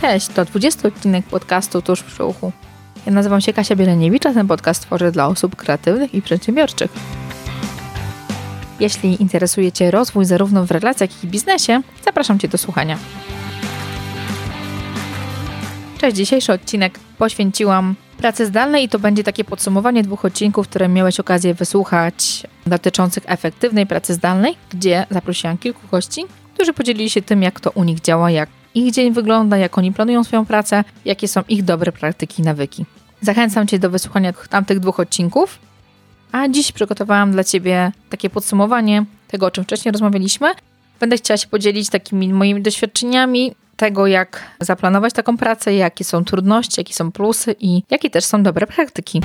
Cześć, to 20 odcinek podcastu Tuż przy uchu. Ja nazywam się Kasia Bieleniewicz, a ten podcast tworzę dla osób kreatywnych i przedsiębiorczych. Jeśli interesuje Cię rozwój zarówno w relacjach, jak i biznesie, zapraszam Cię do słuchania. Cześć, dzisiejszy odcinek poświęciłam pracy zdalnej i to będzie takie podsumowanie dwóch odcinków, które miałeś okazję wysłuchać dotyczących efektywnej pracy zdalnej, gdzie zaprosiłam kilku gości, którzy podzielili się tym, jak to u nich działa, jak ich dzień wygląda, jak oni planują swoją pracę, jakie są ich dobre praktyki, nawyki. Zachęcam Cię do wysłuchania tamtych dwóch odcinków. A dziś przygotowałam dla Ciebie takie podsumowanie tego, o czym wcześniej rozmawialiśmy. Będę chciała się podzielić takimi moimi doświadczeniami tego, jak zaplanować taką pracę, jakie są trudności, jakie są plusy i jakie też są dobre praktyki.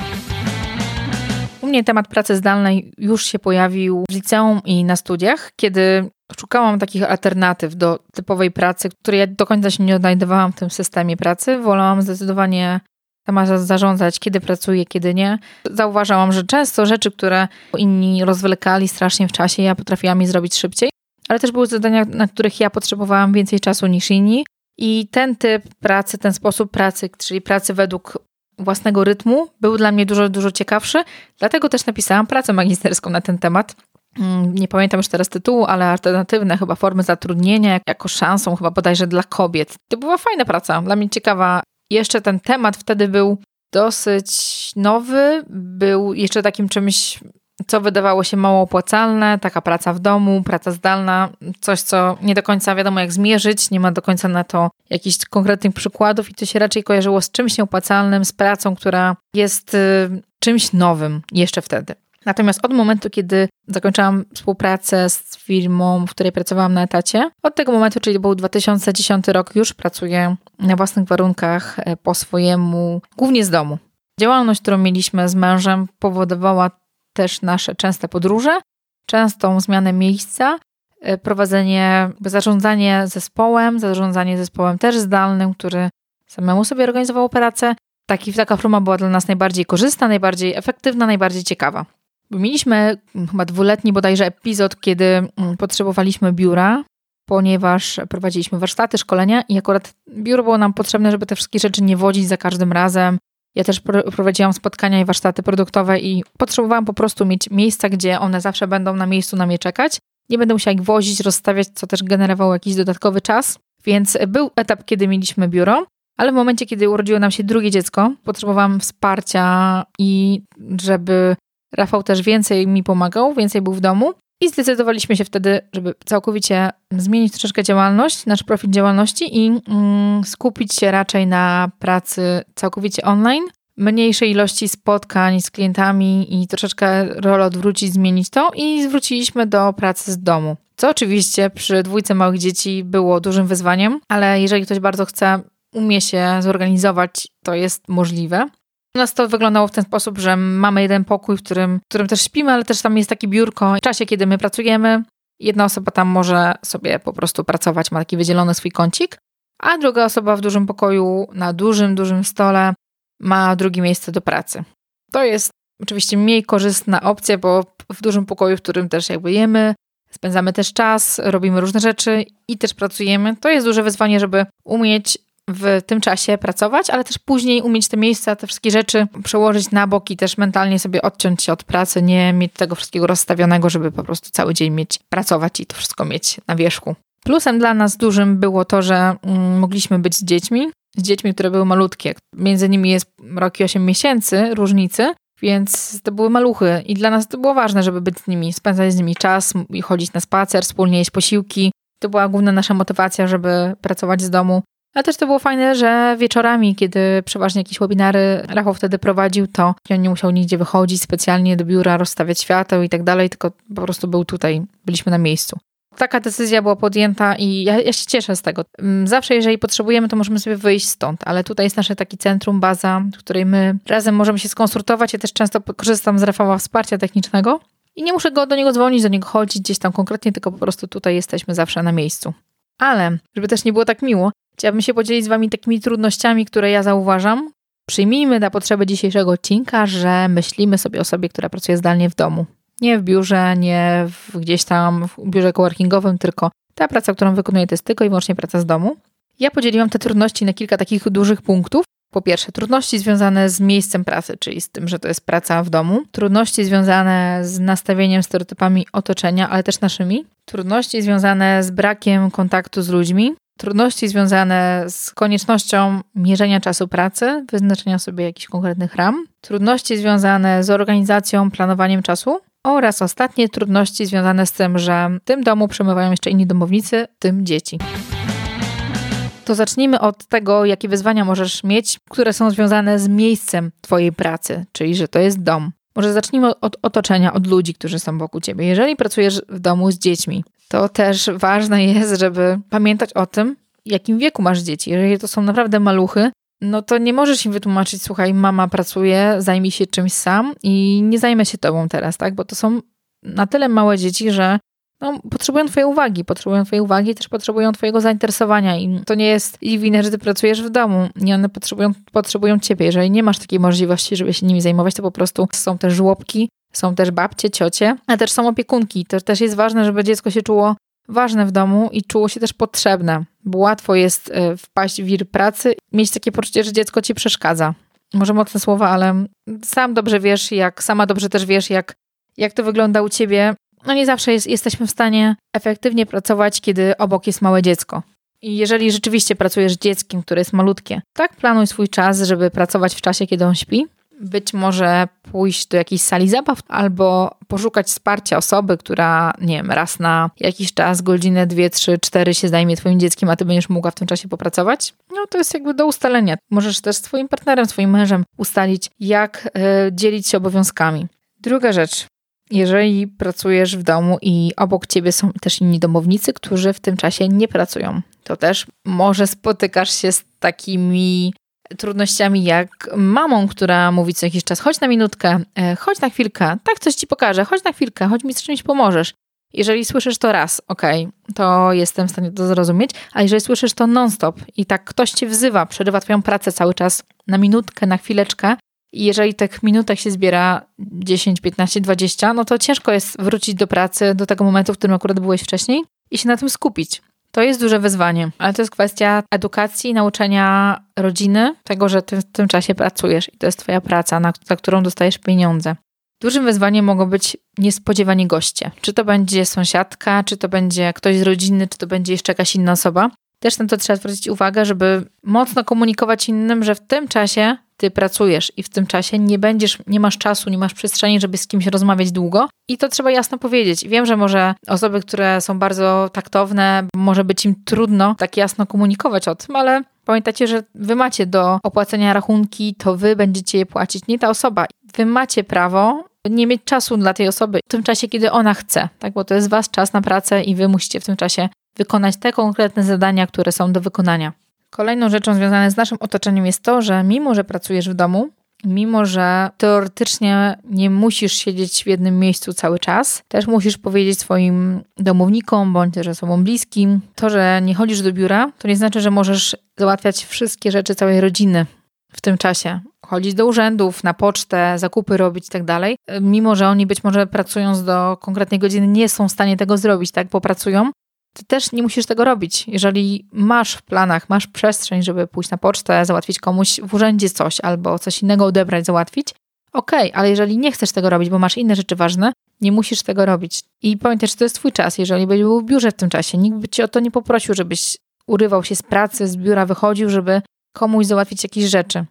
U mnie temat pracy zdalnej już się pojawił w liceum i na studiach, kiedy szukałam takich alternatyw do typowej pracy, której ja do końca się nie odnajdowałam w tym systemie pracy. Wolałam zdecydowanie sama zarządzać, kiedy pracuję, kiedy nie. Zauważałam, że często rzeczy, które inni rozwlekali strasznie w czasie, ja potrafiłam je zrobić szybciej, ale też były zadania, na których ja potrzebowałam więcej czasu niż inni. I ten typ pracy, ten sposób pracy, czyli pracy według własnego rytmu, był dla mnie dużo, dużo ciekawszy. Dlatego też napisałam pracę magisterską na ten temat. Mm, nie pamiętam już teraz tytułu, ale alternatywne chyba formy zatrudnienia jako szansą chyba bodajże dla kobiet. To była fajna praca, dla mnie ciekawa. Jeszcze ten temat wtedy był dosyć nowy, był jeszcze takim czymś, co wydawało się mało opłacalne, taka praca w domu, praca zdalna, coś, co nie do końca wiadomo jak zmierzyć, nie ma do końca na to jakichś konkretnych przykładów i to się raczej kojarzyło z czymś nieopłacalnym, z pracą, która jest y, czymś nowym jeszcze wtedy. Natomiast od momentu, kiedy zakończyłam współpracę z firmą, w której pracowałam na etacie, od tego momentu, czyli był 2010 rok, już pracuję na własnych warunkach e, po swojemu, głównie z domu. Działalność, którą mieliśmy z mężem, powodowała też nasze częste podróże, częstą zmianę miejsca, e, prowadzenie, zarządzanie zespołem, zarządzanie zespołem też zdalnym, który samemu sobie organizował pracę. Taki, taka forma była dla nas najbardziej korzystna, najbardziej efektywna, najbardziej ciekawa. Mieliśmy chyba dwuletni bodajże epizod, kiedy mm, potrzebowaliśmy biura, ponieważ prowadziliśmy warsztaty, szkolenia i akurat biuro było nam potrzebne, żeby te wszystkie rzeczy nie wodzić za każdym razem. Ja też prowadziłam spotkania i warsztaty produktowe i potrzebowałam po prostu mieć miejsca, gdzie one zawsze będą na miejscu na mnie czekać. Nie będę musiała ich wozić, rozstawiać, co też generowało jakiś dodatkowy czas. Więc był etap, kiedy mieliśmy biuro, ale w momencie, kiedy urodziło nam się drugie dziecko, potrzebowałam wsparcia i żeby Rafał też więcej mi pomagał, więcej był w domu. I zdecydowaliśmy się wtedy, żeby całkowicie zmienić troszeczkę działalność, nasz profil działalności i mm, skupić się raczej na pracy całkowicie online, mniejszej ilości spotkań z klientami i troszeczkę rolę odwrócić, zmienić to i zwróciliśmy do pracy z domu. Co oczywiście przy dwójce małych dzieci było dużym wyzwaniem, ale jeżeli ktoś bardzo chce, umie się zorganizować, to jest możliwe. U nas to wyglądało w ten sposób, że mamy jeden pokój, w którym, w którym też śpimy, ale też tam jest takie biurko. W czasie, kiedy my pracujemy, jedna osoba tam może sobie po prostu pracować, ma taki wydzielony swój kącik, a druga osoba w dużym pokoju, na dużym, dużym stole ma drugie miejsce do pracy. To jest oczywiście mniej korzystna opcja, bo w dużym pokoju, w którym też jakby jemy, spędzamy też czas, robimy różne rzeczy i też pracujemy, to jest duże wyzwanie, żeby umieć w tym czasie pracować, ale też później umieć te miejsca, te wszystkie rzeczy przełożyć na bok i też mentalnie sobie odciąć się od pracy, nie mieć tego wszystkiego rozstawionego, żeby po prostu cały dzień mieć, pracować i to wszystko mieć na wierzchu. Plusem dla nas dużym było to, że mm, mogliśmy być z dziećmi, z dziećmi, które były malutkie. Między nimi jest rok i 8 miesięcy różnicy, więc to były maluchy i dla nas to było ważne, żeby być z nimi, spędzać z nimi czas i chodzić na spacer, wspólnie jeść posiłki. To była główna nasza motywacja, żeby pracować z domu. Ale też to było fajne, że wieczorami, kiedy przeważnie jakieś webinary Rafał wtedy prowadził, to on nie musiał nigdzie wychodzić specjalnie do biura, rozstawiać świateł i tak dalej, tylko po prostu był tutaj, byliśmy na miejscu. Taka decyzja była podjęta i ja, ja, się cieszę z tego. Mm, zawsze, jeżeli potrzebujemy, to możemy sobie wyjść stąd, ale tutaj jest nasze taki centrum, baza, w której my razem możemy się skonsultować. Ja też często korzystam z Rafała wsparcia technicznego i nie muszę go do niego dzwonić, do niego chodzić gdzieś tam konkretnie, tylko po prostu tutaj jesteśmy zawsze na miejscu. Ale, żeby też nie było tak miło, Chciałabym się podzielić z Wami takimi trudnościami, które ja zauważam. Przyjmijmy na potrzeby dzisiejszego odcinka, że myślimy sobie o sobie, która pracuje zdalnie w domu. Nie w biurze, nie w, gdzieś tam w biurze coworkingowym, tylko ta praca, którą wykonuję, to jest tylko i wyłącznie praca z domu. Ja podzieliłam te trudności na kilka takich dużych punktów. Po pierwsze, trudności związane z miejscem pracy, czyli z tym, że to jest praca w domu. Trudności związane z nastawieniem, stereotypami otoczenia, ale też naszymi. Trudności związane z brakiem kontaktu z ludźmi. Trudności związane z koniecznością mierzenia czasu pracy, wyznaczenia sobie jakichś konkretnych ram. Trudności związane z organizacją, planowaniem czasu. Oraz ostatnie trudności związane z tym, że w tym domu przemywają jeszcze inni domownicy, w tym dzieci to zacznijmy od tego, jakie wyzwania możesz mieć, które są związane z miejscem Twojej pracy, czyli że to jest dom. Może zacznijmy od otoczenia, od ludzi, którzy są wokół Ciebie. Jeżeli pracujesz w domu z dziećmi, to też ważne jest, żeby pamiętać o tym, jakim wieku masz dzieci. Jeżeli to są naprawdę maluchy, no to nie możesz im wytłumaczyć, słuchaj, mama pracuje, zajmij się czymś sam i nie zajmę się tobą teraz, tak? Bo to są na tyle małe dzieci, że no, potrzebują Twojej uwagi, potrzebują Twojej uwagi i też potrzebują Twojego zainteresowania. I to nie jest ich wina, że Ty pracujesz w domu. Nie one potrzebują, potrzebują Ciebie. Jeżeli nie masz takiej możliwości, żeby się nimi zajmować, to po prostu są też żłobki, są też babcie, ciocie, a też są opiekunki. To też jest ważne, żeby dziecko się czuło ważne w domu i czuło się też potrzebne, bo łatwo jest e, wpaść w wir pracy, mieć takie poczucie, że dziecko ci przeszkadza. Może mocne słowa, ale sam dobrze wiesz, jak sama dobrze też wiesz, jak, jak to wygląda u ciebie no nie zawsze jest, jesteśmy w stanie efektywnie pracować, kiedy obok jest małe dziecko. I jeżeli rzeczywiście pracujesz z dzieckiem, które jest malutkie, tak planuj swój czas, żeby pracować w czasie, kiedy on śpi. Być może pójść do jakiejś sali zabaw albo poszukać wsparcia osoby, która, nie wiem, raz na jakiś czas, godzinę, dwie, trzy, cztery się zajmie twoim dzieckiem, a ty będziesz mogła w tym czasie popracować. No to jest jakby do ustalenia. Możesz też z twoim partnerem, swoim mężem ustalić, jak y, dzielić się obowiązkami. Druga rzecz, jeżeli pracujesz w domu i obok ciebie są też inni domownicy, którzy w tym czasie nie pracują, to też może spotykasz się z takimi trudnościami jak mamą, która mówi co jakiś czas, chodź na minutkę, e, chodź na chwilkę, tak coś ci pokażę, chodź na chwilkę, chodź mi z czymś pomożesz. Jeżeli słyszysz to raz, okej, to jestem w stanie to zrozumieć, a jeżeli słyszysz to non-stop i tak ktoś cię wzywa, przerywa twoją pracę cały czas na minutkę, na chwileczkę, i jeżeli tych minutek się zbiera 10, 15, 20, no to ciężko jest wrócić do pracy, do tego momentu, w którym akurat byłeś wcześniej i się na tym skupić. To jest duże wyzwanie, ale to jest kwestia edukacji, nauczenia rodziny, tego, że ty w tym czasie pracujesz i to jest twoja praca, na, za którą dostajesz pieniądze. Dużym wyzwaniem mogą być niespodziewani goście. Czy to będzie sąsiadka, czy to będzie ktoś z rodziny, czy to będzie jeszcze jakaś inna osoba. Też na to trzeba zwrócić uwagę, żeby mocno komunikować innym, że w tym czasie ty pracujesz i w tym czasie nie będziesz, nie masz czasu, nie masz przestrzeni, żeby z kimś rozmawiać długo. I to trzeba jasno powiedzieć. Wiem, że może osoby, które są bardzo taktowne, może być im trudno tak jasno komunikować o tym, ale pamiętajcie, że wy macie do opłacenia rachunki, to wy będziecie je płacić, nie ta osoba. Wy macie prawo nie mieć czasu dla tej osoby w tym czasie, kiedy ona chce, tak? Bo to jest wasz czas na pracę i wy musicie w tym czasie wykonać te konkretne zadania, które są do wykonania. Kolejną rzeczą związaną z naszym otoczeniem jest to, że mimo, że pracujesz w domu, mimo, że teoretycznie nie musisz siedzieć w jednym miejscu cały czas, też musisz powiedzieć swoim domownikom bądź też osobom bliskim, to, że nie chodzisz do biura, to nie znaczy, że możesz załatwiać wszystkie rzeczy całej rodziny w tym czasie. Chodzić do urzędów, na pocztę, zakupy robić i tak dalej. Mimo, że oni być może pracując do konkretnej godziny nie są w stanie tego zrobić, tak, bo pracują, ty też nie musisz tego robić. Jeżeli masz w planach, masz przestrzeń, żeby pójść na pocztę, załatwić komuś w urzędzie coś albo coś innego odebrać, załatwić, okej, okay, ale jeżeli nie chcesz tego robić, bo masz inne rzeczy ważne, nie musisz tego robić. I pamiętaj, że to jest twój czas. Jeżeli byś był w biurze w tym czasie, nikt by cię o to nie poprosił, żebyś urywał się z pracy, z biura wychodził, żeby komuś załatwić jakieś rzeczy.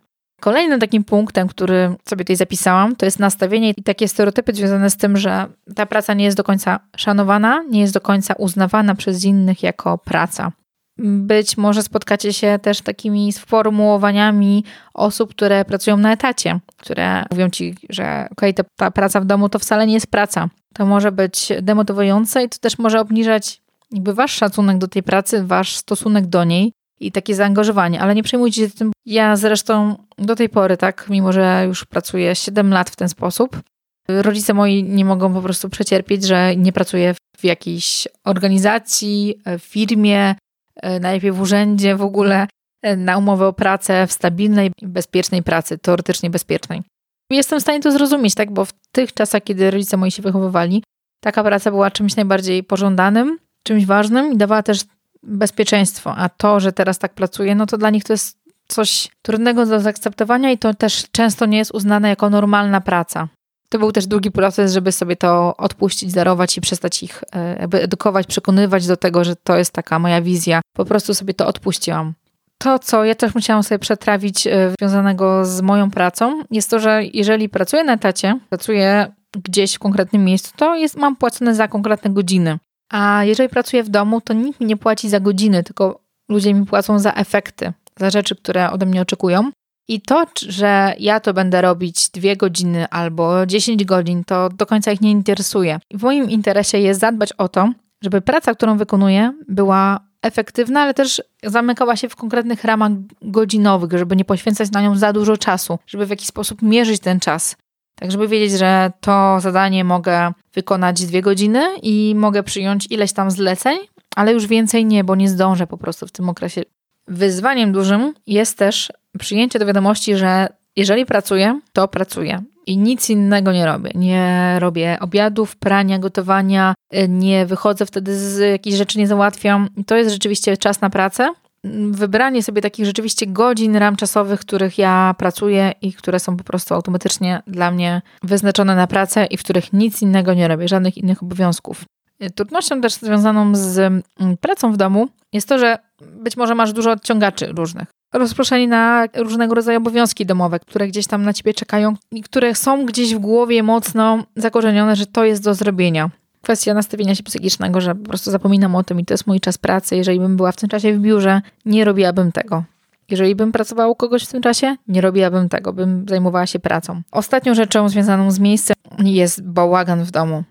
Kolejnym takim punktem, który sobie tutaj zapisałam, to jest nastawienie i takie stereotypy związane z tym, że ta praca nie jest do końca szanowana, nie jest do końca uznawana przez innych jako praca. Być może spotkacie się też takimi sformułowaniami osób, które pracują na etacie, które mówią ci, że okej, okay, ta praca w domu to wcale nie jest praca. To może być demotywujące i to też może obniżać jakby wasz szacunek do tej pracy, wasz stosunek do niej i takie zaangażowanie, ale nie przejmujcie się tym. Ja zresztą do tej pory, tak, mimo że już pracuję 7 lat w ten sposób, rodzice moi nie mogą po prostu przecierpieć, że nie pracuję w jakiejś organizacji, w firmie, najlepiej w urzędzie w ogóle, na umowę o pracę w stabilnej, bezpiecznej pracy, teoretycznie bezpiecznej. Jestem w stanie to zrozumieć, tak, bo w tych czasach, kiedy rodzice moi się wychowywali, taka praca była czymś najbardziej pożądanym, czymś ważnym i dawała też bezpieczeństwo, a to, że teraz tak pracuję, no to dla nich to jest coś trudnego do zaakceptowania i to też często nie jest uznane jako normalna praca. To był też długi proces, żeby sobie to odpuścić, darować i przestać ich e, jakby edukować, przekonywać do tego, że to jest taka moja wizja. Po prostu sobie to odpuściłam. To, co ja też musiałam sobie przetrawić e, związanego z moją pracą, jest to, że jeżeli pracuję na etacie, pracuję gdzieś w konkretnym miejscu, to jest, mam płacone za konkretne godziny. A jeżeli pracuję w domu, to nikt mi nie płaci za godziny, tylko ludzie mi płacą za efekty, za rzeczy, które ode mnie oczekują. I to, że ja to będę robić dwie godziny albo 10 godzin, to do końca ich nie interesuje. W moim interesie jest zadbać o to, żeby praca, którą wykonuję, była efektywna, ale też zamykała się w konkretnych ramach godzinowych, żeby nie poświęcać na nią za dużo czasu, żeby w jakiś sposób mierzyć ten czas. Tak, żeby wiedzieć, że to zadanie mogę wykonać dwie godziny i mogę przyjąć ileś tam zleceń, ale już więcej nie, bo nie zdążę po prostu w tym okresie. Wyzwaniem dużym jest też przyjęcie do wiadomości, że jeżeli pracuję, to pracuję. I nic innego nie robię. Nie robię obiadów, prania, gotowania, nie wychodzę wtedy z jakichś rzeczy, nie załatwiam. To jest rzeczywiście czas na pracę. Wybranie sobie takich rzeczywiście godzin, ram czasowych, których ja pracuję i które są po prostu automatycznie dla mnie wyznaczone na pracę i w których nic innego nie robię, żadnych innych obowiązków. Trudnością też związaną z mm, pracą w domu jest to, że być może masz dużo odciągaczy różnych rozproszeni na różnego rodzaju obowiązki domowe, które gdzieś tam na ciebie czekają i które są gdzieś w głowie mocno zakorzenione, że to jest do zrobienia. Kwestia nastawienia się psychicznego, że po prostu zapominam o tym i to jest mój czas pracy. Jeżeli bym była w tym czasie w biurze, nie robiłabym tego. Jeżeli bym pracowała u kogoś w tym czasie, nie robiłabym tego, bym zajmowała się pracą. Ostatnią rzeczą związaną z miejscem jest bałagan w domu.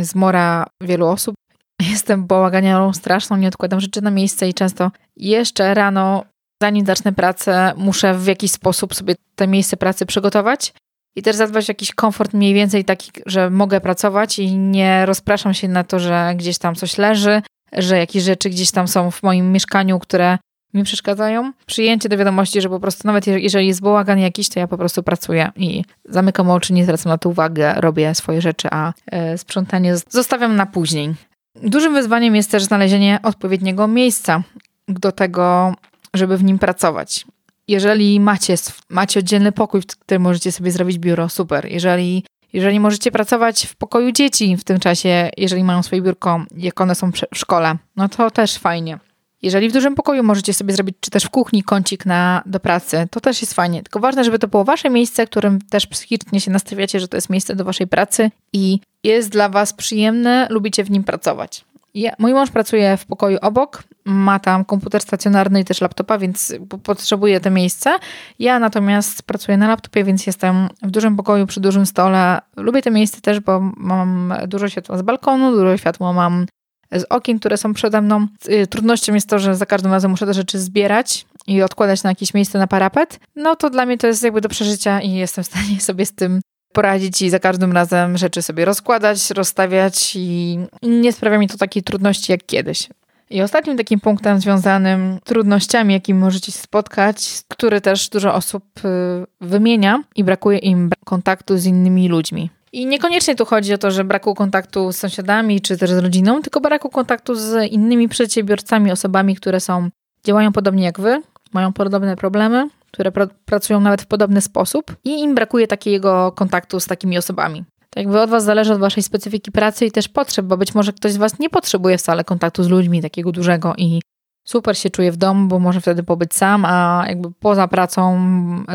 Zmora wielu osób. Jestem bałaganiarą straszną, nie odkładam rzeczy na miejsce i często jeszcze rano zanim zacznę pracę, muszę w jakiś sposób sobie to miejsce pracy przygotować i też zadbać o jakiś komfort mniej więcej taki, że mogę pracować i nie rozpraszam się na to, że gdzieś tam coś leży, że jakieś rzeczy gdzieś tam są w moim mieszkaniu, które mi przeszkadzają. Przyjęcie do wiadomości, że po prostu nawet jeżeli jest bałagan jakiś, to ja po prostu pracuję i zamykam oczy, nie zwracam na to uwagę, robię swoje rzeczy, a e, sprzątanie zostawiam na później. Dużym wyzwaniem jest też znalezienie odpowiedniego miejsca do tego, żeby w nim pracować. Jeżeli macie, macie oddzielny pokój, w którym możecie sobie zrobić biuro, super. Jeżeli, jeżeli możecie pracować w pokoju dzieci w tym czasie, jeżeli mają swoje biurko, jak one są w szkole, no to też fajnie. Jeżeli w dużym pokoju możecie sobie zrobić, czy też w kuchni kącik na, do pracy, to też jest fajnie. Tylko ważne, żeby to było wasze miejsce, którym też psychicznie się nastawiacie, że to jest miejsce do waszej pracy i jest dla was przyjemne, lubicie w nim pracować. Ja, mój mąż pracuje w pokoju obok, ma tam komputer stacjonarny i też laptopa, więc potrzebuje to miejsce. Ja natomiast pracuję na laptopie, więc jestem w dużym pokoju przy dużym stole. Lubię to miejsce też, bo mam dużo światła z balkonu, dużo światła mam z okien, które są przede mną. Y, trudnością jest to, że za każdym razem muszę te rzeczy zbierać i odkładać na jakieś miejsce na parapet. No to dla mnie to jest jakby do przeżycia i jestem w stanie sobie z tym poradzić i za każdym razem rzeczy sobie rozkładać, rozstawiać i nie sprawia mi to takiej trudności jak kiedyś. I ostatnim takim punktem związanym trudnościami, jakimi możecie się spotkać, który też dużo osób y, wymienia i brakuje im kontaktu z innymi ludźmi. I niekoniecznie tu chodzi o to, że braku kontaktu z sąsiadami czy też z rodziną, tylko braku kontaktu z innymi przedsiębiorcami, osobami, które są, działają podobnie jak wy, mają podobne problemy, które pr pracują nawet w podobny sposób i im brakuje takiego kontaktu z takimi osobami. Jakby od Was zależy od Waszej specyfiki pracy i też potrzeb, bo być może ktoś z Was nie potrzebuje wcale kontaktu z ludźmi takiego dużego i super się czuje w domu, bo może wtedy pobyć sam, a jakby poza pracą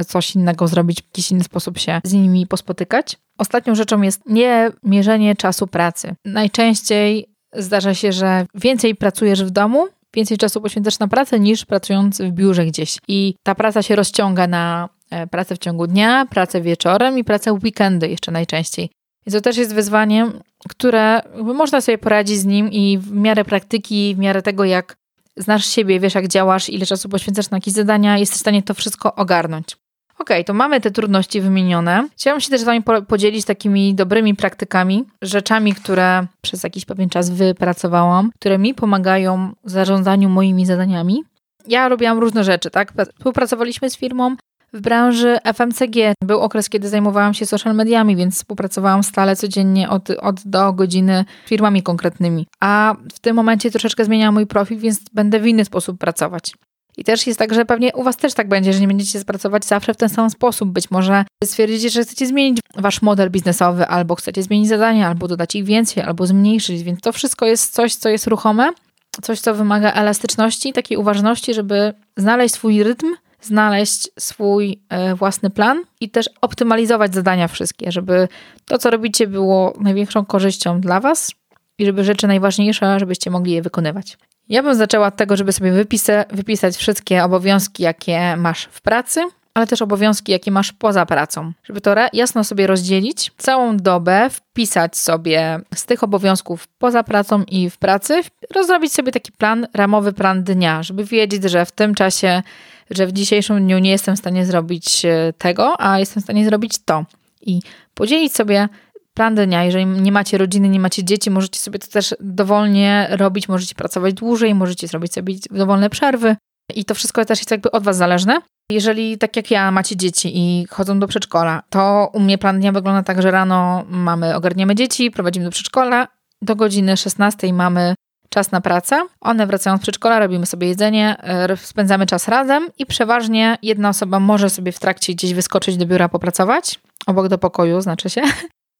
coś innego zrobić, w jakiś inny sposób się z nimi pospotykać. Ostatnią rzeczą jest nie mierzenie czasu pracy. Najczęściej zdarza się, że więcej pracujesz w domu, więcej czasu poświęcasz na pracę niż pracując w biurze gdzieś. I ta praca się rozciąga na e, pracę w ciągu dnia, pracę wieczorem i pracę weekendy jeszcze najczęściej. I to też jest wyzwaniem, które można sobie poradzić z nim i w miarę praktyki, w miarę tego, jak znasz siebie, wiesz jak działasz, ile czasu poświęcasz na jakieś zadania, jesteś w stanie to wszystko ogarnąć. Okej, okay, to mamy te trudności wymienione. Chciałam się też z Wami podzielić takimi dobrymi praktykami, rzeczami, które przez jakiś pewien czas wypracowałam, które mi pomagają w zarządzaniu moimi zadaniami. Ja robiłam różne rzeczy, tak? Współpracowaliśmy z firmą, w branży FMCG. Był okres, kiedy zajmowałam się social mediami, więc współpracowałam stale codziennie od, od do godziny z firmami konkretnymi. A w tym momencie troszeczkę zmieniałam mój profil, więc będę w inny sposób pracować. I też jest tak, że pewnie u Was też tak będzie, że nie będziecie pracować zawsze w ten sam sposób. Być może stwierdzicie, że chcecie zmienić Wasz model biznesowy, albo chcecie zmienić zadania, albo dodać ich więcej, albo zmniejszyć. Więc to wszystko jest coś, co jest ruchome, coś, co wymaga elastyczności, takiej uważności, żeby znaleźć swój rytm, znaleźć swój e, własny plan i też optymalizować zadania wszystkie, żeby to, co robicie, było największą korzyścią dla Was i żeby rzeczy najważniejsze, żebyście mogli je wykonywać. Ja bym zaczęła od tego, żeby sobie wypisa wypisać wszystkie obowiązki, jakie masz w pracy, ale też obowiązki, jakie masz poza pracą. Żeby to jasno sobie rozdzielić, całą dobę wpisać sobie z tych obowiązków poza pracą i w pracy, rozrobić sobie taki plan, ramowy plan dnia, żeby wiedzieć, że w tym czasie, że w dzisiejszym dniu nie jestem w stanie zrobić e, tego, a jestem w stanie zrobić to. I podzielić sobie plan dnia. Jeżeli nie macie rodziny, nie macie dzieci, możecie sobie to też dowolnie robić, możecie pracować dłużej, możecie zrobić sobie dowolne przerwy. I to wszystko też jest jakby od Was zależne. Jeżeli tak jak ja macie dzieci i chodzą do przedszkola, to u mnie plan dnia wygląda tak, że rano mamy, ogarniamy dzieci, prowadzimy do przedszkola, do godziny 16 mamy czas na pracę. One wracają z przedszkola, robimy sobie jedzenie, e, spędzamy czas razem i przeważnie jedna osoba może sobie w trakcie gdzieś wyskoczyć do biura popracować, obok do pokoju, znaczy się,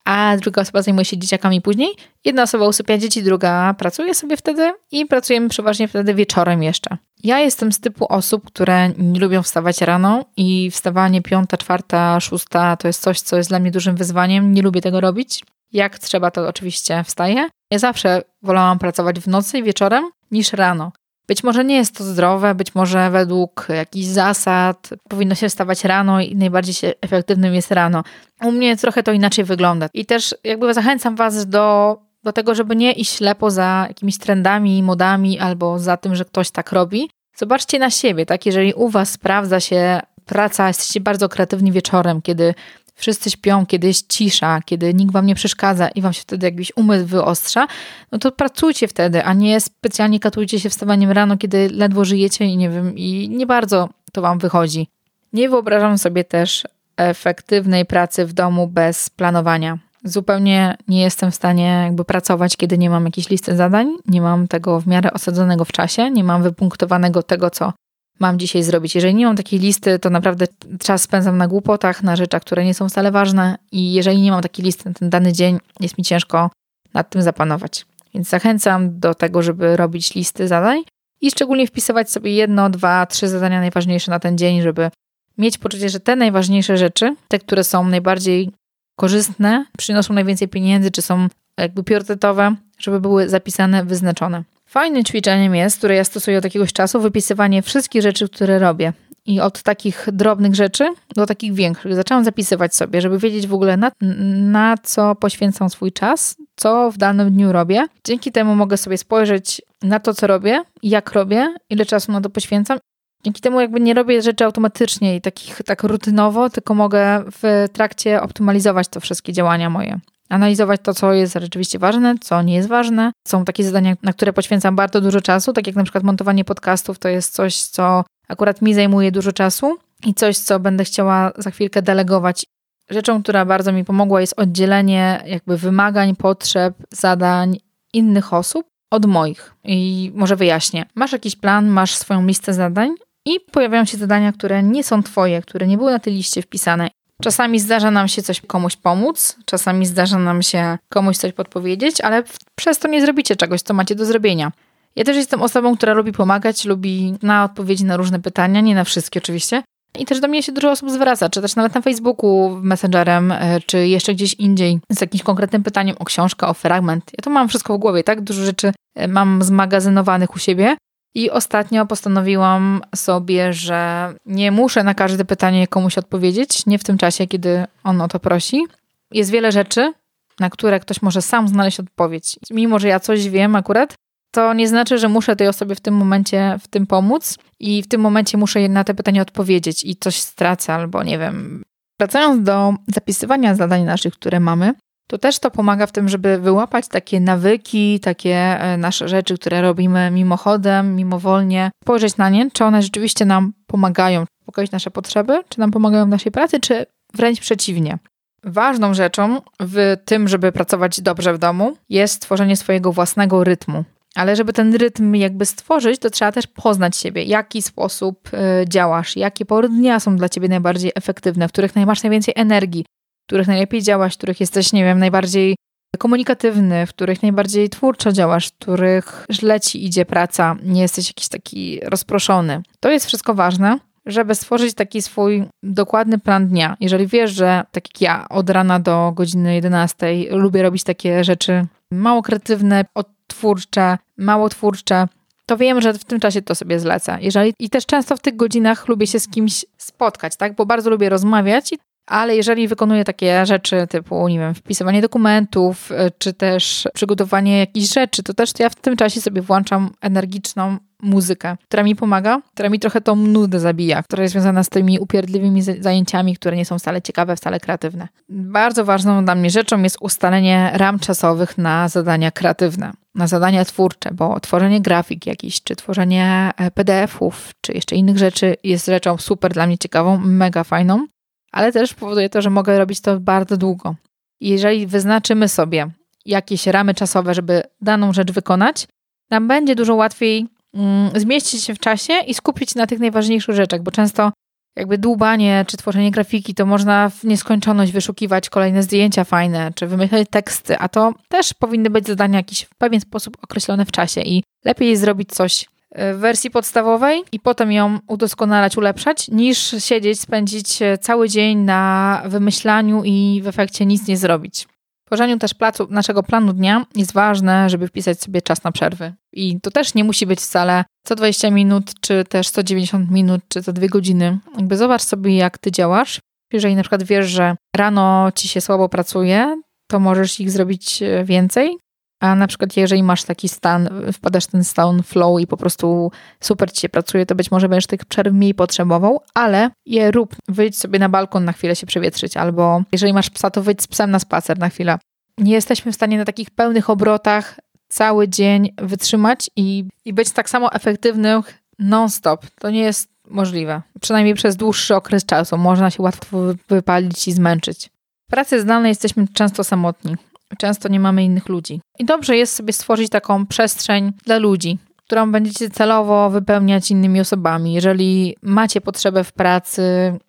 a druga osoba zajmuje się dzieciakami później. Jedna osoba usypia dzieci, druga pracuje sobie wtedy i pracujemy przeważnie wtedy wieczorem jeszcze. Ja jestem z typu osób, które nie lubią wstawać rano i wstawanie piąta, czwarta, szósta to jest coś, co jest dla mnie dużym wyzwaniem. Nie lubię tego robić. Jak trzeba, to oczywiście wstaję. Ja zawsze wolałam pracować w nocy i wieczorem niż rano. Być może nie jest to zdrowe, być może według jakichś zasad powinno się wstawać rano i najbardziej efektywnym jest rano. U mnie trochę to inaczej wygląda. I też jakby zachęcam Was do, do tego, żeby nie iść ślepo za jakimiś trendami, modami albo za tym, że ktoś tak robi. Zobaczcie na siebie, tak? Jeżeli u Was sprawdza się praca, jesteście bardzo kreatywni wieczorem, kiedy wszyscy śpią, kiedy jest cisza, kiedy nikt wam nie przeszkadza i wam się wtedy jakiś umysł wyostrza, no to pracujcie wtedy, a nie specjalnie katujcie się wstawaniem rano, kiedy ledwo żyjecie i nie wiem, i nie bardzo to wam wychodzi. Nie wyobrażam sobie też efektywnej pracy w domu bez planowania. Zupełnie nie jestem w stanie jakby pracować, kiedy nie mam jakiejś listy zadań, nie mam tego w miarę osadzonego w czasie, nie mam wypunktowanego tego, co mam dzisiaj zrobić. Jeżeli nie mam takiej listy, to naprawdę czas spędzam na głupotach, na rzeczach, które nie są wcale ważne i jeżeli nie mam takiej listy na ten dany dzień, jest mi ciężko nad tym zapanować. Więc zachęcam do tego, żeby robić listy zadań i szczególnie wpisywać sobie jedno, dwa, trzy zadania najważniejsze na ten dzień, żeby mieć poczucie, że te najważniejsze rzeczy, te, które są najbardziej korzystne, przynoszą najwięcej pieniędzy, czy są jakby priorytetowe, żeby były zapisane, wyznaczone. Fajnym ćwiczeniem jest, które ja stosuję od jakiegoś czasu, wypisywanie wszystkich rzeczy, które robię. I od takich drobnych rzeczy do takich większych. Zaczęłam zapisywać sobie, żeby wiedzieć w ogóle na, na co poświęcam swój czas, co w danym dniu robię. Dzięki temu mogę sobie spojrzeć na to, co robię, jak robię, ile czasu na to poświęcam. Dzięki temu jakby nie robię rzeczy automatycznie i takich tak rutynowo, tylko mogę w trakcie optymalizować to wszystkie działania moje analizować to, co jest rzeczywiście ważne, co nie jest ważne. Są takie zadania, na które poświęcam bardzo dużo czasu, tak jak na przykład montowanie podcastów, to jest coś, co akurat mi zajmuje dużo czasu i coś, co będę chciała za chwilkę delegować. Rzeczą, która bardzo mi pomogła, jest oddzielenie jakby wymagań, potrzeb, zadań innych osób od moich. I może wyjaśnię. Masz jakiś plan, masz swoją listę zadań i pojawiają się zadania, które nie są twoje, które nie były na tej liście wpisane Czasami zdarza nam się coś komuś pomóc, czasami zdarza nam się komuś coś podpowiedzieć, ale przez to nie zrobicie czegoś, co macie do zrobienia. Ja też jestem osobą, która lubi pomagać, lubi na odpowiedzi na różne pytania, nie na wszystkie oczywiście. I też do mnie się dużo osób zwraca, czy też nawet na Facebooku, Messengerem, e, czy jeszcze gdzieś indziej z jakimś konkretnym pytaniem o książkę, o fragment. Ja to mam wszystko w głowie, tak? Dużo rzeczy e, mam zmagazynowanych u siebie i ostatnio postanowiłam sobie, że nie muszę na każde pytanie komuś odpowiedzieć, nie w tym czasie, kiedy on o to prosi. Jest wiele rzeczy, na które ktoś może sam znaleźć odpowiedź. Mimo, że ja coś wiem akurat, to nie znaczy, że muszę tej osobie w tym momencie w tym pomóc i w tym momencie muszę na te pytania odpowiedzieć i coś stracę albo nie wiem. Wracając do zapisywania zadań naszych, które mamy, to też to pomaga w tym, żeby wyłapać takie nawyki, takie e, nasze rzeczy, które robimy mimochodem, mimowolnie, spojrzeć na nie, czy one rzeczywiście nam pomagają, zaspokoić nasze potrzeby, czy nam pomagają w naszej pracy, czy wręcz przeciwnie. Ważną rzeczą w tym, żeby pracować dobrze w domu, jest stworzenie swojego własnego rytmu. Ale żeby ten rytm jakby stworzyć, to trzeba też poznać siebie, jaki sposób y, działasz, jakie pory dnia są dla ciebie najbardziej efektywne, w których masz najwięcej energii, których najlepiej działasz, w których jesteś, nie wiem, najbardziej komunikatywny, w których najbardziej twórczo działasz, w których źle ci idzie praca, nie jesteś jakiś taki rozproszony. To jest wszystko ważne, żeby stworzyć taki swój dokładny plan dnia. Jeżeli wiesz, że tak jak ja od rana do godziny 11 lubię robić takie rzeczy mało kreatywne, odtwórcze, mało twórcze, to wiem, że w tym czasie to sobie zlecę. Jeżeli, I też często w tych godzinach lubię się z kimś spotkać, tak? Bo bardzo lubię rozmawiać ale jeżeli wykonuję takie rzeczy typu, nie wiem, wpisywanie dokumentów, y, czy też przygotowanie jakichś rzeczy, to też ja w tym czasie sobie włączam energiczną muzykę, która mi pomaga, która mi trochę tą nudę zabija, która jest związana z tymi upierdliwymi zajęciami, które nie są wcale ciekawe, wcale kreatywne. Bardzo ważną dla mnie rzeczą jest ustalenie ram czasowych na zadania kreatywne, na zadania twórcze, bo tworzenie grafik jakiś, czy tworzenie e, PDF-ów, czy jeszcze innych rzeczy jest rzeczą super dla mnie ciekawą, mega fajną, ale też powoduje to, że mogę robić to bardzo długo. Jeżeli wyznaczymy sobie jakieś ramy czasowe, żeby daną rzecz wykonać, nam będzie dużo łatwiej mm, zmieścić się w czasie i skupić na tych najważniejszych rzeczach, bo często jakby dłubanie czy tworzenie grafiki, to można w nieskończoność wyszukiwać kolejne zdjęcia fajne, czy wymyślać teksty, a to też powinny być zadania jakiś w pewien sposób określone w czasie i lepiej zrobić coś w wersji podstawowej i potem ją udoskonalać, ulepszać, niż siedzieć, spędzić cały dzień na wymyślaniu i w efekcie nic nie zrobić. W tworzeniu też placu, naszego planu dnia jest ważne, żeby wpisać sobie czas na przerwy. I to też nie musi być wcale co 20 minut, czy też 190 minut, czy co 2 godziny. Jakby zobacz sobie, jak ty działasz. Jeżeli na przykład wiesz, że rano ci się słabo pracuje, to możesz ich zrobić więcej, a na przykład, jeżeli masz taki stan, wpadasz w ten stan flow i po prostu super ci się pracuje, to być może będziesz tych przerw mniej potrzebował, ale je rób. Wyjdź sobie na balkon na chwilę się przewietrzyć, albo jeżeli masz psa, to wyjdź z psem na spacer na chwilę. Nie jesteśmy w stanie na takich pełnych obrotach cały dzień wytrzymać i, i być tak samo efektywnych non-stop. To nie jest możliwe. Przynajmniej przez dłuższy okres czasu. Można się łatwo wypalić i zmęczyć. W pracy zdalnej jesteśmy często samotni. Często nie mamy innych ludzi. I dobrze jest sobie stworzyć taką przestrzeń dla ludzi, którą będziecie celowo wypełniać innymi osobami. Jeżeli macie potrzebę w pracy,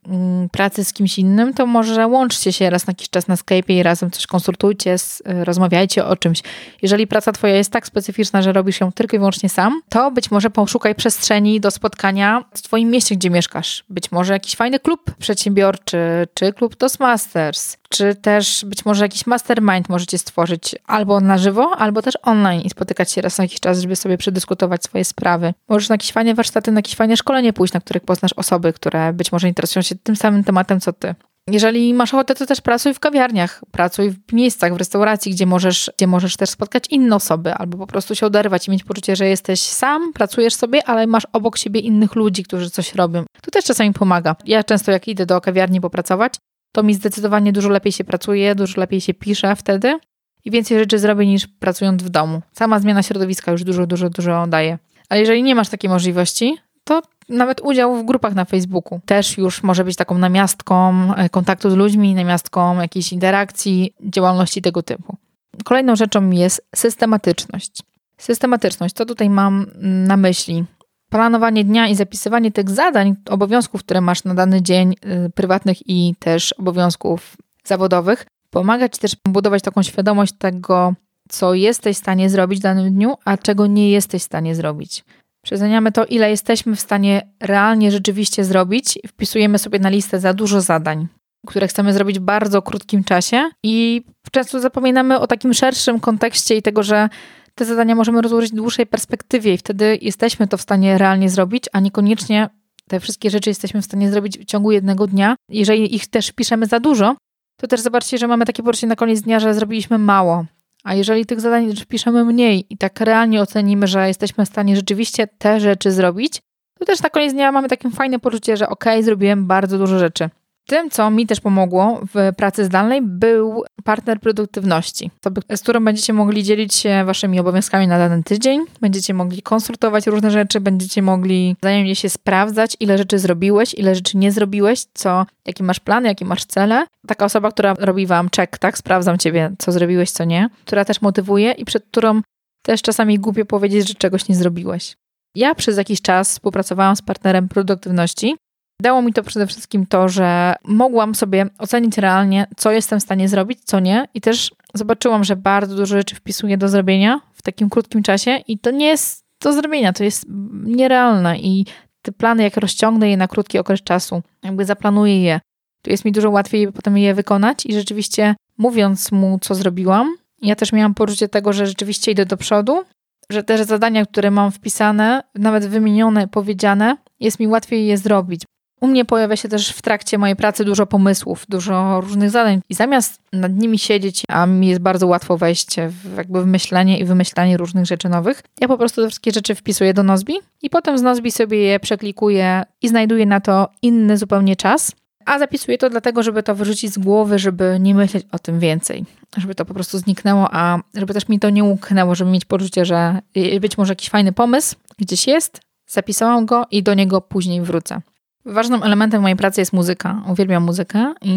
mm, pracy z kimś innym, to może łączcie się raz na jakiś czas na Skype i razem coś konsultujcie, rozmawiajcie o czymś. Jeżeli praca twoja jest tak specyficzna, że robisz ją tylko i wyłącznie sam, to być może poszukaj przestrzeni do spotkania w twoim mieście, gdzie mieszkasz. Być może jakiś fajny klub przedsiębiorczy, czy klub Toastmasters, czy też być może jakiś mastermind możecie stworzyć albo na żywo, albo też online i spotykać się raz na jakiś czas, żeby sobie przedyskutować swoje sprawy. Możesz na jakieś fajne warsztaty, na jakieś fajne szkolenie pójść, na których poznasz osoby, które być może interesują się tym samym tematem, co ty. Jeżeli masz ochotę, to też pracuj w kawiarniach, pracuj w miejscach, w restauracji, gdzie możesz, gdzie możesz też spotkać inne osoby, albo po prostu się oderwać i mieć poczucie, że jesteś sam, pracujesz sobie, ale masz obok siebie innych ludzi, którzy coś robią. To też czasami pomaga. Ja często jak idę do kawiarni popracować, to mi zdecydowanie dużo lepiej się pracuje, dużo lepiej się pisze wtedy i więcej rzeczy zrobię niż pracując w domu. Sama zmiana środowiska już dużo, dużo, dużo daje. Ale jeżeli nie masz takiej możliwości, to nawet udział w grupach na Facebooku też już może być taką namiastką e, kontaktu z ludźmi, namiastką jakiejś interakcji, działalności tego typu. Kolejną rzeczą jest systematyczność. Systematyczność, co tutaj mam na myśli? Planowanie dnia i zapisywanie tych zadań, obowiązków, które masz na dany dzień, y, prywatnych i też obowiązków zawodowych, pomaga ci też budować taką świadomość tego, co jesteś w stanie zrobić w danym dniu, a czego nie jesteś w stanie zrobić. Przeceniamy to, ile jesteśmy w stanie realnie rzeczywiście zrobić, wpisujemy sobie na listę za dużo zadań, które chcemy zrobić w bardzo krótkim czasie i często zapominamy o takim szerszym kontekście i tego, że te zadania możemy rozłożyć w dłuższej perspektywie i wtedy jesteśmy to w stanie realnie zrobić, a niekoniecznie te wszystkie rzeczy jesteśmy w stanie zrobić w ciągu jednego dnia. Jeżeli ich też piszemy za dużo, to też zobaczcie, że mamy takie poczucie na koniec dnia, że zrobiliśmy mało. A jeżeli tych zadań piszemy mniej i tak realnie ocenimy, że jesteśmy w stanie rzeczywiście te rzeczy zrobić, to też na koniec dnia mamy takie fajne poczucie, że ok, zrobiłem bardzo dużo rzeczy. Tym, co mi też pomogło w pracy zdalnej, był partner produktywności, z którą będziecie mogli dzielić się waszymi obowiązkami na dany tydzień, będziecie mogli konsultować różne rzeczy, będziecie mogli wzajemnie się sprawdzać, ile rzeczy zrobiłeś, ile rzeczy nie zrobiłeś, co, jaki masz plan, jakie masz cele. Taka osoba, która robi wam check, tak, sprawdzam ciebie, co zrobiłeś, co nie, która też motywuje i przed którą też czasami głupio powiedzieć, że czegoś nie zrobiłeś. Ja przez jakiś czas współpracowałam z partnerem produktywności, Dało mi to przede wszystkim to, że mogłam sobie ocenić realnie, co jestem w stanie zrobić, co nie, i też zobaczyłam, że bardzo dużo rzeczy wpisuję do zrobienia w takim krótkim czasie, i to nie jest do zrobienia, to jest nierealne. I te plany, jak rozciągnę je na krótki okres czasu, jakby zaplanuję je, to jest mi dużo łatwiej potem je wykonać. I rzeczywiście, mówiąc mu, co zrobiłam, ja też miałam poczucie tego, że rzeczywiście idę do przodu, że te zadania, które mam wpisane, nawet wymienione, powiedziane, jest mi łatwiej je zrobić. U mnie pojawia się też w trakcie mojej pracy dużo pomysłów, dużo różnych zadań i zamiast nad nimi siedzieć, a mi jest bardzo łatwo wejść w jakby w myślenie i wymyślanie różnych rzeczy nowych, ja po prostu te wszystkie rzeczy wpisuję do Nozbi i potem z Nozbi sobie je przeklikuję i znajduję na to inny zupełnie czas. A zapisuję to dlatego, żeby to wyrzucić z głowy, żeby nie myśleć o tym więcej. Żeby to po prostu zniknęło, a żeby też mi to nie umknęło, żeby mieć poczucie, że być może jakiś fajny pomysł gdzieś jest, zapisałam go i do niego później wrócę. Ważnym elementem mojej pracy jest muzyka. Uwielbiam muzykę i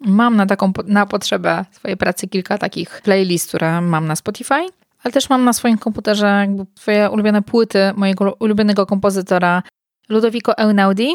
mam na taką na potrzebę swojej pracy kilka takich playlist, które mam na Spotify, ale też mam na swoim komputerze jakby swoje ulubione płyty mojego ulubionego kompozytora Ludovico Einaudi.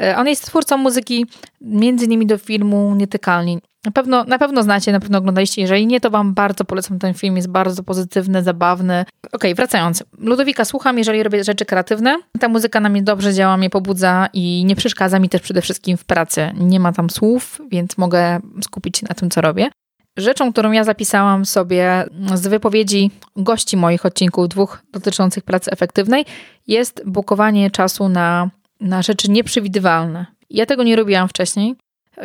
E, on jest twórcą muzyki między innymi do filmu Nietykalni. Na pewno, na pewno znacie, na pewno oglądaliście. Jeżeli nie, to wam bardzo polecam ten film. Jest bardzo pozytywny, zabawny. Okej, okay, wracając. Ludowika słucham, jeżeli robię rzeczy kreatywne. Ta muzyka na mnie dobrze działa, mnie pobudza i nie przeszkadza mi też przede wszystkim w pracy. Nie ma tam słów, więc mogę skupić się na tym, co robię. Rzeczą, którą ja zapisałam sobie z wypowiedzi gości moich odcinków, dwóch dotyczących pracy efektywnej, jest bukowanie czasu na, na rzeczy nieprzewidywalne. Ja tego nie robiłam wcześniej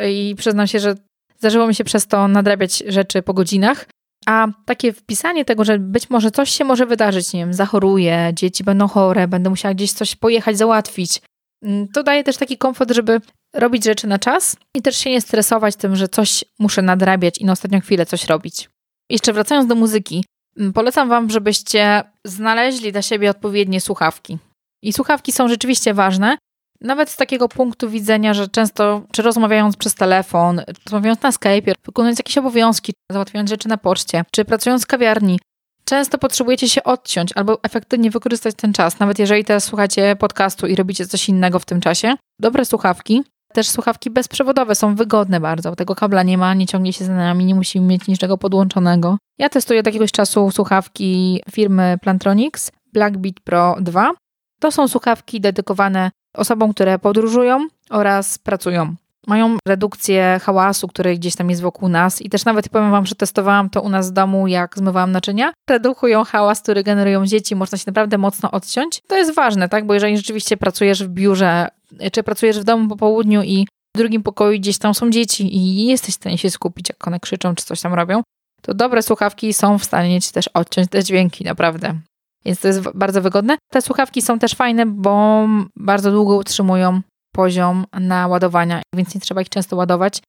i przyznam się, że Zdarzyło mi się przez to nadrabiać rzeczy po godzinach, a takie wpisanie tego, że być może coś się może wydarzyć, nie wiem, zachoruję, dzieci będą chore, będę musiała gdzieś coś pojechać, załatwić. Mm, to daje też taki komfort, żeby robić rzeczy na czas i też się nie stresować tym, że coś muszę nadrabiać i na ostatnią chwilę coś robić. Jeszcze wracając do muzyki, mm, polecam Wam, żebyście znaleźli dla siebie odpowiednie słuchawki. I słuchawki są rzeczywiście ważne, nawet z takiego punktu widzenia, że często, czy rozmawiając przez telefon, rozmawiając na Skype, wykonując jakieś obowiązki, załatwiając rzeczy na poczcie, czy pracując w kawiarni, często potrzebujecie się odciąć albo efektywnie wykorzystać ten czas, nawet jeżeli teraz słuchacie podcastu i robicie coś innego w tym czasie. Dobre słuchawki, też słuchawki bezprzewodowe są wygodne bardzo. Tego kabla nie ma, nie ciągnie się za nami, nie musimy mieć niczego podłączonego. Ja testuję od jakiegoś czasu słuchawki firmy Plantronics Blackbeat Pro 2. To są słuchawki dedykowane osobom, które podróżują oraz pracują. Mają redukcję hałasu, który gdzieś tam jest wokół nas i też nawet powiem Wam, że testowałam to u nas w domu, jak zmywałam naczynia. Redukują hałas, który generują dzieci, można się naprawdę mocno odciąć. To jest ważne, tak? Bo jeżeli rzeczywiście pracujesz w biurze, czy pracujesz w domu po południu i w drugim pokoju gdzieś tam są dzieci i jesteś w stanie się skupić, jak one krzyczą, czy coś tam robią, to dobre słuchawki są w stanie ci też odciąć te dźwięki, naprawdę. Więc to jest bardzo wygodne. Te słuchawki są też fajne, bo bardzo długo utrzymują poziom naładowania, więc nie trzeba ich często ładować.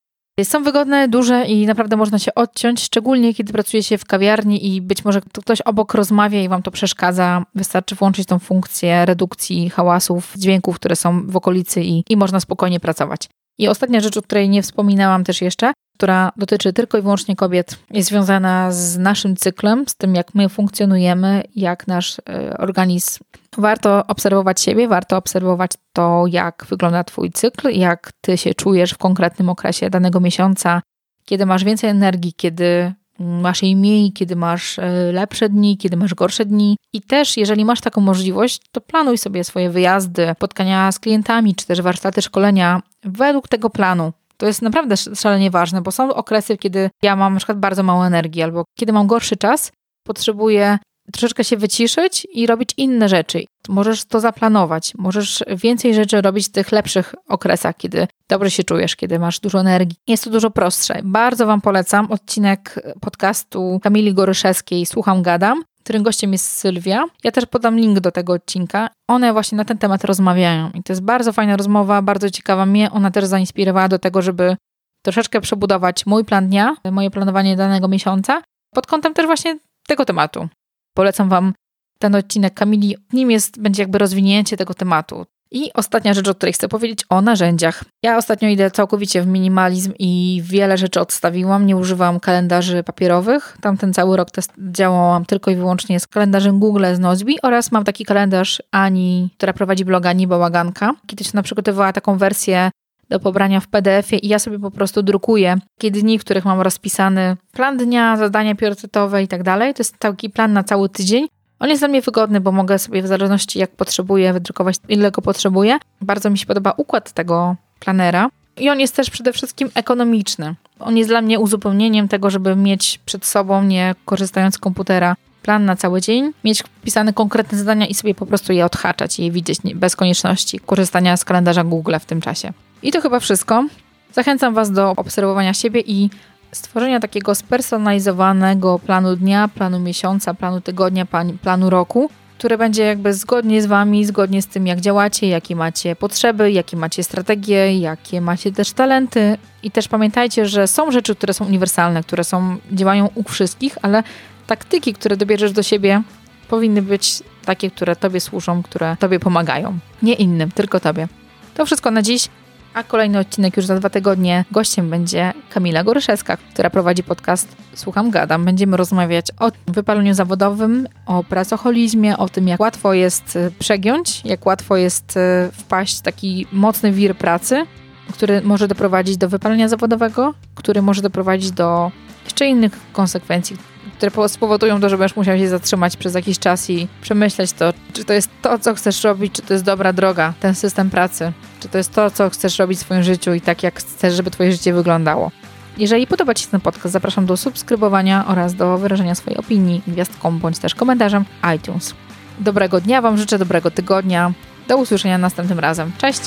Są wygodne, duże i naprawdę można się odciąć, szczególnie kiedy pracuje się w kawiarni i być może ktoś obok rozmawia i wam to przeszkadza. Wystarczy włączyć tą funkcję redukcji hałasów, dźwięków, które są w okolicy i, i można spokojnie pracować. I ostatnia rzecz, o której nie wspominałam też jeszcze, która dotyczy tylko i wyłącznie kobiet, jest związana z naszym cyklem, z tym, jak my funkcjonujemy, jak nasz e, organizm. Warto obserwować siebie, warto obserwować to, jak wygląda Twój cykl, jak Ty się czujesz w konkretnym okresie danego miesiąca, kiedy masz więcej energii, kiedy masz jej mniej, kiedy masz e, lepsze dni, kiedy masz gorsze dni. I też, jeżeli masz taką możliwość, to planuj sobie swoje wyjazdy, spotkania z klientami, czy też warsztaty szkolenia według tego planu. To jest naprawdę szalenie ważne, bo są okresy, kiedy ja mam na przykład bardzo mało energii, albo kiedy mam gorszy czas, potrzebuję troszeczkę się wyciszyć i robić inne rzeczy. Możesz to zaplanować, możesz więcej rzeczy robić w tych lepszych okresach, kiedy dobrze się czujesz, kiedy masz dużo energii. Jest to dużo prostsze. Bardzo Wam polecam odcinek podcastu Kamili Goryszewskiej Słucham Gadam, którym gościem jest Sylwia. Ja też podam link do tego odcinka. One właśnie na ten temat rozmawiają i to jest bardzo fajna rozmowa, bardzo ciekawa. Mnie ona też zainspirowała do tego, żeby troszeczkę przebudować mój plan dnia, moje planowanie danego miesiąca pod kątem też właśnie tego tematu. Polecam Wam ten odcinek Kamili. Nim jest, będzie jakby rozwinięcie tego tematu. I ostatnia rzecz, o której chcę powiedzieć, o narzędziach. Ja ostatnio idę całkowicie w minimalizm i wiele rzeczy odstawiłam. Nie używam kalendarzy papierowych. Tamten cały rok test działałam tylko i wyłącznie z kalendarzem Google z Nozbi oraz mam taki kalendarz Ani, która prowadzi bloga Nie Bałaganka. Kiedyś ona przygotowywała taką wersję do pobrania w PDF-ie i ja sobie po prostu drukuję kiedy dni, w których mam rozpisany plan dnia, zadania priorytetowe i tak dalej. To jest taki plan na cały tydzień. On jest dla mnie wygodny, bo mogę sobie w zależności jak potrzebuję wydrukować, ile go potrzebuję. Bardzo mi się podoba układ tego planera. I on jest też przede wszystkim ekonomiczny. On jest dla mnie uzupełnieniem tego, żeby mieć przed sobą, nie korzystając z komputera, plan na cały dzień, mieć wpisane konkretne zadania i sobie po prostu je odhaczać i je widzieć bez konieczności korzystania z kalendarza Google w tym czasie. I to chyba wszystko. Zachęcam Was do obserwowania siebie i stworzenia takiego spersonalizowanego planu dnia, planu miesiąca, planu tygodnia, planu roku, które będzie jakby zgodnie z Wami, zgodnie z tym, jak działacie, jakie macie potrzeby, jakie macie strategie, jakie macie też talenty. I też pamiętajcie, że są rzeczy, które są uniwersalne, które są, działają u wszystkich, ale taktyki, które dobierzesz do siebie, powinny być takie, które Tobie służą, które Tobie pomagają. Nie innym, tylko Tobie. To wszystko na dziś. A kolejny odcinek już za dwa tygodnie. Gościem będzie Kamila Goryszewska, która prowadzi podcast Słucham Gadam. Będziemy rozmawiać o wypaleniu zawodowym, o pracoholizmie, o tym, jak łatwo jest y, przegiąć, jak łatwo jest y, wpaść w taki mocny wir pracy, który może doprowadzić do wypalenia zawodowego, który może doprowadzić do jeszcze innych konsekwencji, które spowodują to, że będziesz musiał się zatrzymać przez jakiś czas i przemyśleć to, czy to jest to, co chcesz robić, czy to jest dobra droga, ten system pracy, czy to jest to, co chcesz robić w swoim życiu i tak, jak chcesz, żeby twoje życie wyglądało. Jeżeli podoba Ci się ten podcast, zapraszam do subskrybowania oraz do wyrażenia swojej opinii gwiazdką bądź też komentarzem iTunes. Dobrego dnia Wam życzę, dobrego tygodnia. Do usłyszenia następnym razem. Cześć!